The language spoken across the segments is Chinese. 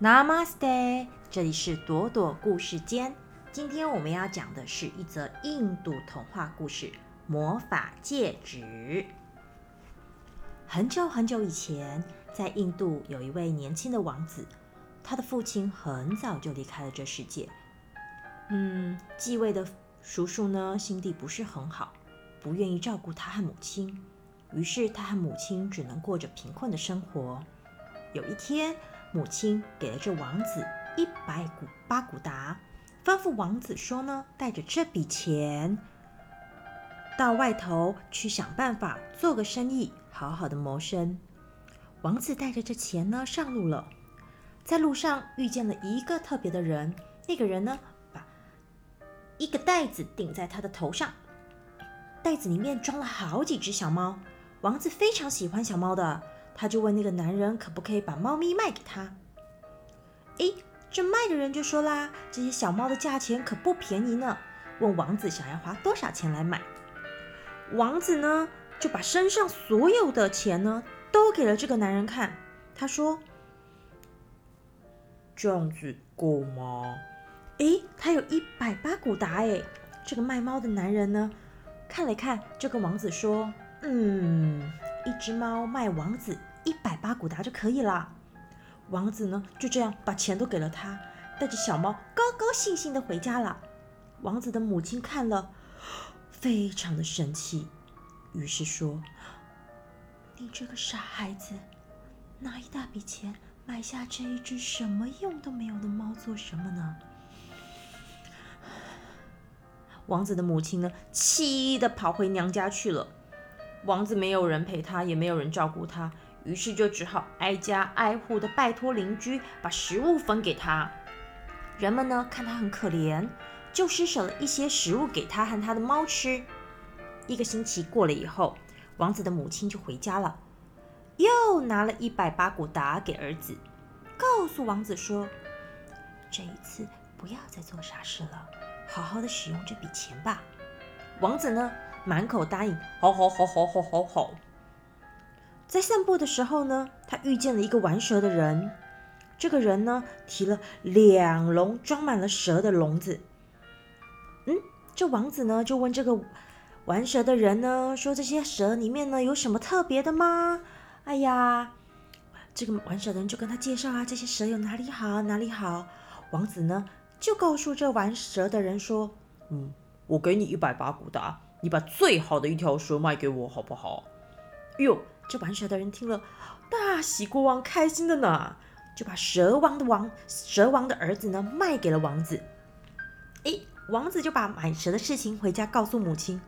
Namaste，这里是朵朵故事间。今天我们要讲的是一则印度童话故事《魔法戒指》。很久很久以前，在印度有一位年轻的王子，他的父亲很早就离开了这世界。嗯，继位的叔叔呢，心地不是很好，不愿意照顾他和母亲，于是他和母亲只能过着贫困的生活。有一天，母亲给了这王子一百古巴古达，吩咐王子说呢，带着这笔钱到外头去想办法做个生意，好好的谋生。王子带着这钱呢上路了，在路上遇见了一个特别的人，那个人呢把一个袋子顶在他的头上，袋子里面装了好几只小猫。王子非常喜欢小猫的。他就问那个男人可不可以把猫咪卖给他？诶，这卖的人就说啦，这些小猫的价钱可不便宜呢。问王子想要花多少钱来买？王子呢就把身上所有的钱呢都给了这个男人看。他说：“这样子够吗？”诶，他有一百八古达。诶，这个卖猫的男人呢看了看，就跟王子说：“嗯，一只猫卖王子。”一百八古达就可以了。王子呢，就这样把钱都给了他，带着小猫高高兴兴的回家了。王子的母亲看了，非常的生气，于是说：“你这个傻孩子，拿一大笔钱买下这一只什么用都没有的猫做什么呢？”王子的母亲呢，气的跑回娘家去了。王子没有人陪他，也没有人照顾他。于是就只好挨家挨户的拜托邻居把食物分给他。人们呢看他很可怜，就施舍了一些食物给他和他的猫吃。一个星期过了以后，王子的母亲就回家了，又拿了一百八古达给儿子，告诉王子说：“这一次不要再做傻事了，好好的使用这笔钱吧。”王子呢满口答应：“好好好好好好好。”在散步的时候呢，他遇见了一个玩蛇的人。这个人呢，提了两笼装满了蛇的笼子。嗯，这王子呢，就问这个玩蛇的人呢，说：“这些蛇里面呢，有什么特别的吗？”哎呀，这个玩蛇的人就跟他介绍啊，这些蛇有哪里好，哪里好。王子呢，就告诉这玩蛇的人说：“嗯，我给你一百把古达，你把最好的一条蛇卖给我，好不好？”哟。这玩蛇的人听了，大喜过望，开心的呢，就把蛇王的王蛇王的儿子呢卖给了王子。诶，王子就把买蛇的事情回家告诉母亲，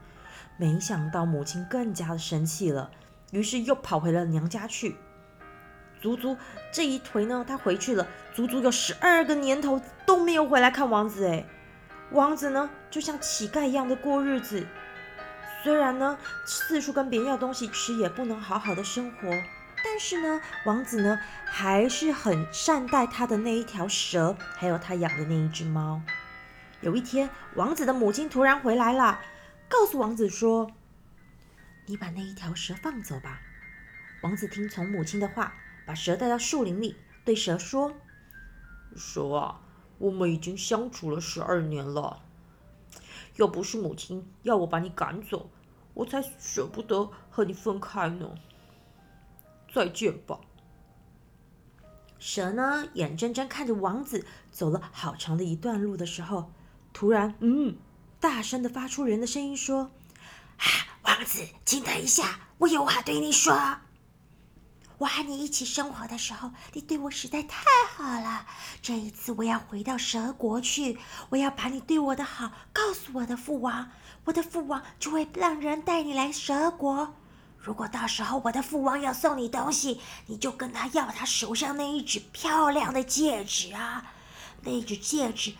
没想到母亲更加的生气了，于是又跑回了娘家去。足足这一回呢，他回去了，足足有十二个年头都没有回来看王子。诶，王子呢就像乞丐一样的过日子。虽然呢，四处跟别人要东西吃，也不能好好的生活，但是呢，王子呢还是很善待他的那一条蛇，还有他养的那一只猫。有一天，王子的母亲突然回来了，告诉王子说：“你把那一条蛇放走吧。”王子听从母亲的话，把蛇带到树林里，对蛇说：“蛇啊，我们已经相处了十二年了。”要不是母亲要我把你赶走，我才舍不得和你分开呢。再见吧。蛇呢，眼睁睁看着王子走了好长的一段路的时候，突然，嗯，大声的发出人的声音说：“啊，王子，请等一下，我有话对你说。”我和你一起生活的时候，你对我实在太好了。这一次我要回到蛇国去，我要把你对我的好告诉我的父王，我的父王就会让人带你来蛇国。如果到时候我的父王要送你东西，你就跟他要他手上那一只漂亮的戒指啊！那只戒指，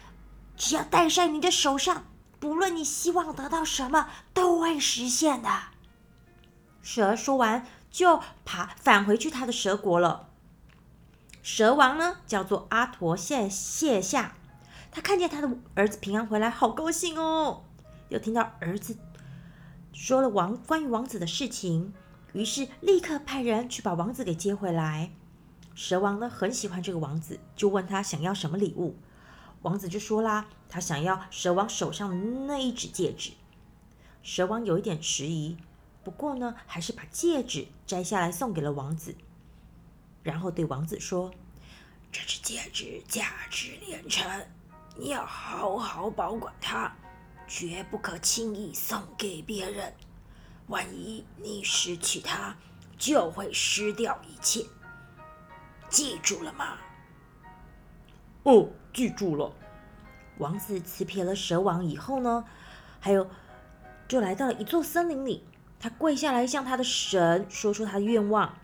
只要戴上你的手上，不论你希望得到什么，都会实现的。蛇说完。就爬返回去他的蛇国了。蛇王呢，叫做阿陀谢谢夏，他看见他的儿子平安回来，好高兴哦。又听到儿子说了王关于王子的事情，于是立刻派人去把王子给接回来。蛇王呢很喜欢这个王子，就问他想要什么礼物。王子就说啦，他想要蛇王手上的那一只戒指。蛇王有一点迟疑，不过呢，还是把戒指摘下来送给了王子，然后对王子说：“这只戒指价值连城，你要好好保管它，绝不可轻易送给别人。万一你失去它，就会失掉一切。”记住了吗？哦，记住了。王子辞别了蛇王以后呢，还有就来到了一座森林里。他跪下来向他的神说出他的愿望：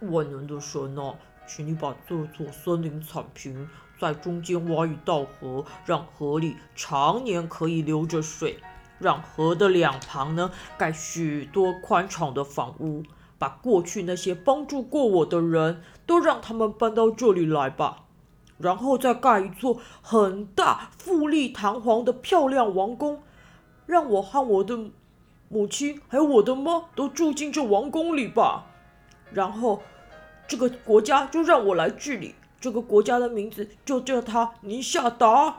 万能的神啊，请你把这座森林铲平，在中间挖一道河，让河里常年可以流着水，让河的两旁呢盖许多宽敞的房屋。把过去那些帮助过我的人都让他们搬到这里来吧，然后再盖一座很大、富丽堂皇的漂亮王宫，让我和我的母亲还有我的猫都住进这王宫里吧。然后这个国家就让我来治理，这个国家的名字就叫它尼夏达。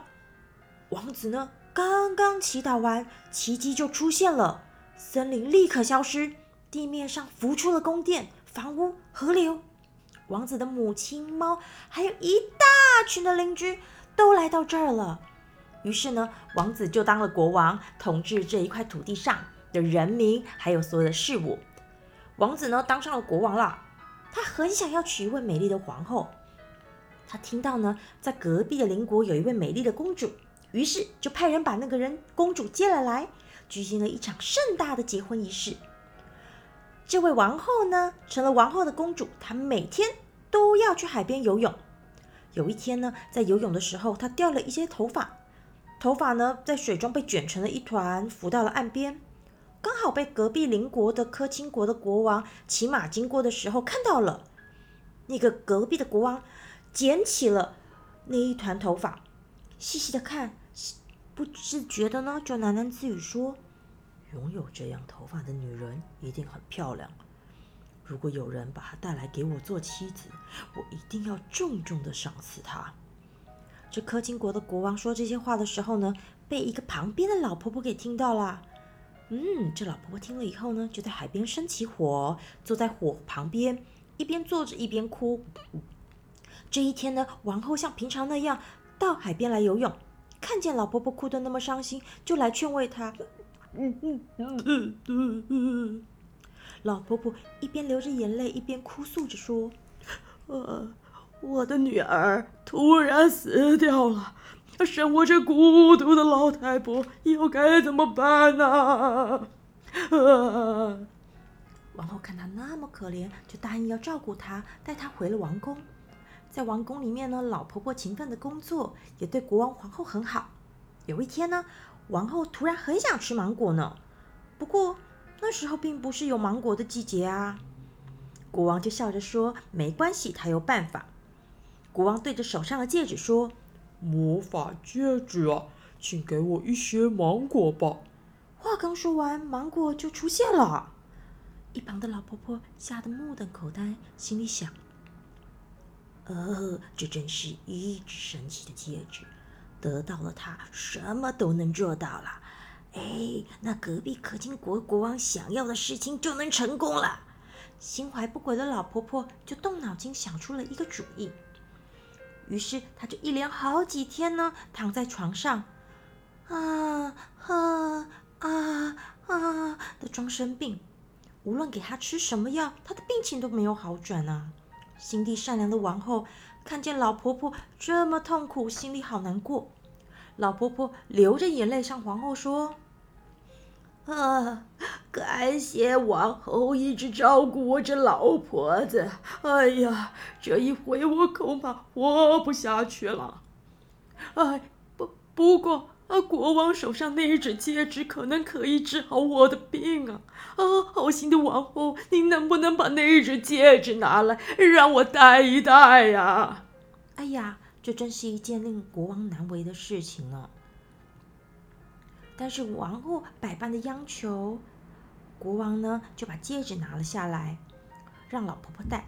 王子呢，刚刚祈祷完，奇迹就出现了，森林立刻消失。地面上浮出了宫殿、房屋、河流。王子的母亲、猫，还有一大群的邻居都来到这儿了。于是呢，王子就当了国王，统治这一块土地上的人民，还有所有的事物。王子呢，当上了国王了。他很想要娶一位美丽的皇后。他听到呢，在隔壁的邻国有一位美丽的公主，于是就派人把那个人公主接了来，举行了一场盛大的结婚仪式。这位王后呢，成了王后的公主。她每天都要去海边游泳。有一天呢，在游泳的时候，她掉了一些头发，头发呢在水中被卷成了一团，浮到了岸边。刚好被隔壁邻国的科钦国的国王骑马经过的时候看到了。那个隔壁的国王捡起了。那一团头发，细细的看，不自觉的呢就喃喃自语说。拥有这样头发的女人一定很漂亮。如果有人把她带来给我做妻子，我一定要重重的赏赐她。这柯金国的国王说这些话的时候呢，被一个旁边的老婆婆给听到了。嗯，这老婆婆听了以后呢，就在海边生起火，坐在火旁边，一边坐着一边哭。这一天呢，王后像平常那样到海边来游泳，看见老婆婆哭得那么伤心，就来劝慰她。嗯嗯嗯嗯嗯嗯老婆婆一边流着眼泪，一边哭诉着说：“呃，我的女儿突然死掉了，剩我这孤独的老太婆，以后该怎么办呢？”王后看她那么可怜，就答应要照顾她，带她回了王宫。在王宫里面呢，老婆婆勤奋的工作，也对国王皇后很好。有一天呢。王后突然很想吃芒果呢，不过那时候并不是有芒果的季节啊。国王就笑着说：“没关系，他有办法。”国王对着手上的戒指说：“魔法戒指啊，请给我一些芒果吧。”话刚说完，芒果就出现了。一旁的老婆婆吓得目瞪口呆，心里想：“呃，这真是一只神奇的戒指。”得到了它，什么都能做到了。哎，那隔壁可金国国王想要的事情就能成功了。心怀不轨的老婆婆就动脑筋想出了一个主意。于是，她就一连好几天呢，躺在床上，啊啊啊啊的装生病。无论给她吃什么药，她的病情都没有好转啊。心地善良的王后。看见老婆婆这么痛苦，心里好难过。老婆婆流着眼泪向皇后说：“啊，感谢王后一直照顾我这老婆子。哎呀，这一回我恐怕活不下去了。哎，不不过啊，国王手上那一只戒指可能可以治好我的病啊！啊，好心的王后，您能不能把那一只戒指拿来让我戴一戴呀？哎呀，这真是一件令国王难为的事情呢。但是王后百般的央求，国王呢就把戒指拿了下来，让老婆婆戴。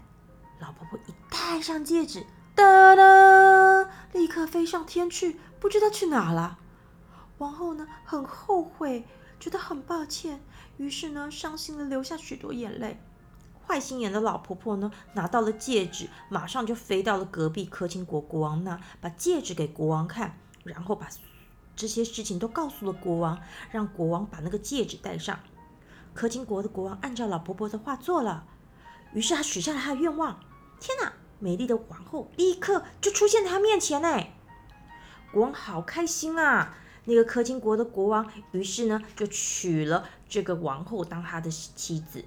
老婆婆一戴上戒指，哒哒，立刻飞上天去，不知道去哪了。王后呢，很后悔，觉得很抱歉，于是呢，伤心的流下许多眼泪。坏心眼的老婆婆呢，拿到了戒指，马上就飞到了隔壁科钦国国王那，把戒指给国王看，然后把这些事情都告诉了国王，让国王把那个戒指戴上。柯金国的国王按照老婆婆的话做了，于是他许下了他的愿望。天哪！美丽的皇后立刻就出现在他面前呢。国王好开心啊！那个柯金国的国王，于是呢就娶了这个王后当他的妻子。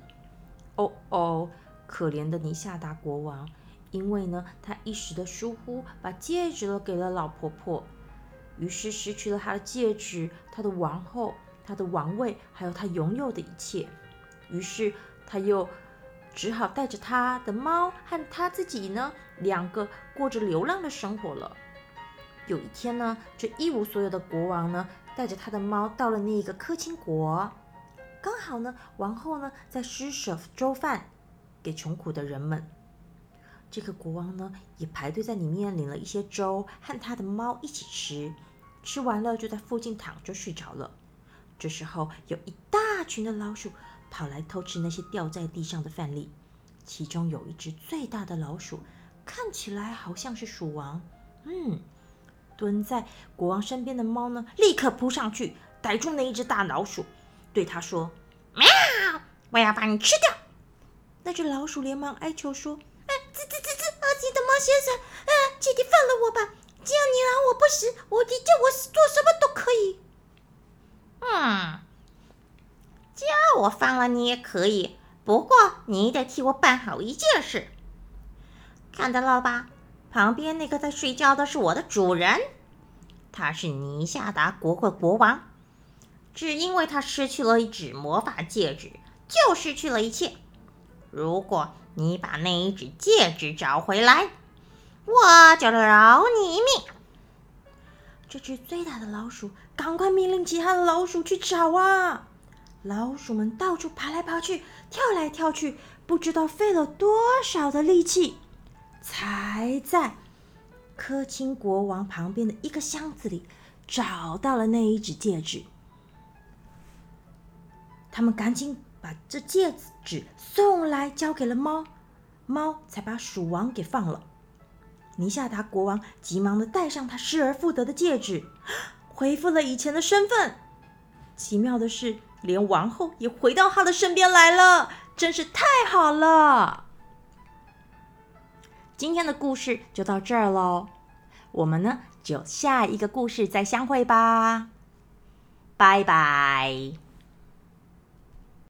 哦哦，可怜的尼夏达国王，因为呢他一时的疏忽，把戒指都给了老婆婆，于是失去了他的戒指、他的王后、他的王位，还有他拥有的一切。于是他又只好带着他的猫和他自己呢，两个过着流浪的生活了。有一天呢，这一无所有的国王呢，带着他的猫到了那个科钦国，刚好呢，王后呢在施舍粥饭给穷苦的人们。这个国王呢，也排队在里面领了一些粥，和他的猫一起吃。吃完了，就在附近躺着睡着了。这时候，有一大群的老鼠跑来偷吃那些掉在地上的饭粒，其中有一只最大的老鼠，看起来好像是鼠王，嗯。蹲在国王身边的猫呢，立刻扑上去逮住那一只大老鼠，对他说：“喵，我要把你吃掉！”那只老鼠连忙哀求说：“哎，滋滋滋滋，阿吉的猫先生，哎，请你放了我吧！只要你让我不死，我你叫我做什么都可以。”“嗯，叫我放了你也可以，不过你得替我办好一件事。看到了吧？”旁边那个在睡觉的是我的主人，他是尼夏达国的国王。只因为他失去了一只魔法戒指，就失去了一切。如果你把那一指戒指找回来，我就饶你一命。这只最大的老鼠赶快命令其他的老鼠去找啊！老鼠们到处爬来爬去，跳来跳去，不知道费了多少的力气。才在科钦国王旁边的一个箱子里找到了那一纸戒指。他们赶紧把这戒指送来，交给了猫，猫才把鼠王给放了。尼夏达国王急忙的戴上他失而复得的戒指，恢复了以前的身份。奇妙的是，连王后也回到他的身边来了，真是太好了。今天的故事就到这儿喽，我们呢就下一个故事再相会吧，拜拜。